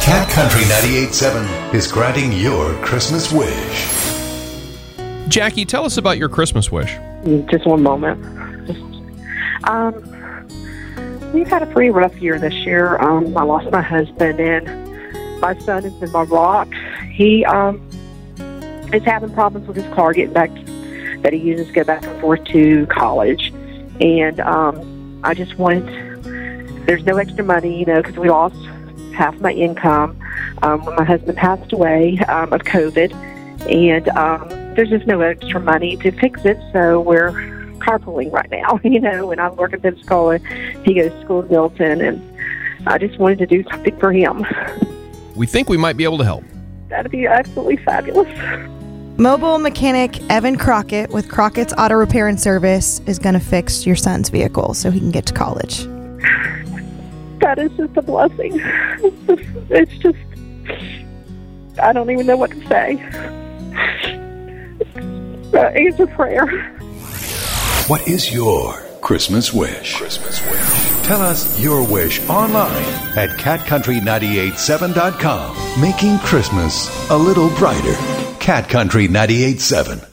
Cat Country 98.7 is granting your Christmas wish. Jackie, tell us about your Christmas wish. Just one moment. Um, we've had a pretty rough year this year. Um, I lost my husband, and my son is in my rock. He um, is having problems with his car getting back that he uses to go back and forth to college. And um, I just wanted, there's no extra money, you know, because we lost half my income um, when my husband passed away um, of COVID. And um, there's just no extra money to fix it, so we're carpooling right now, you know, and I'm working at school and he goes to school in Milton and I just wanted to do something for him. We think we might be able to help. That'd be absolutely fabulous. Mobile mechanic Evan Crockett with Crockett's Auto Repair and Service is going to fix your son's vehicle so he can get to college. That is just a blessing. It's just, it's just I don't even know what to say. Uh, answer prayer. What is your Christmas wish? Christmas wish. Tell us your wish online at catcountry987.com. Making Christmas a little brighter. Cat Country 98.7.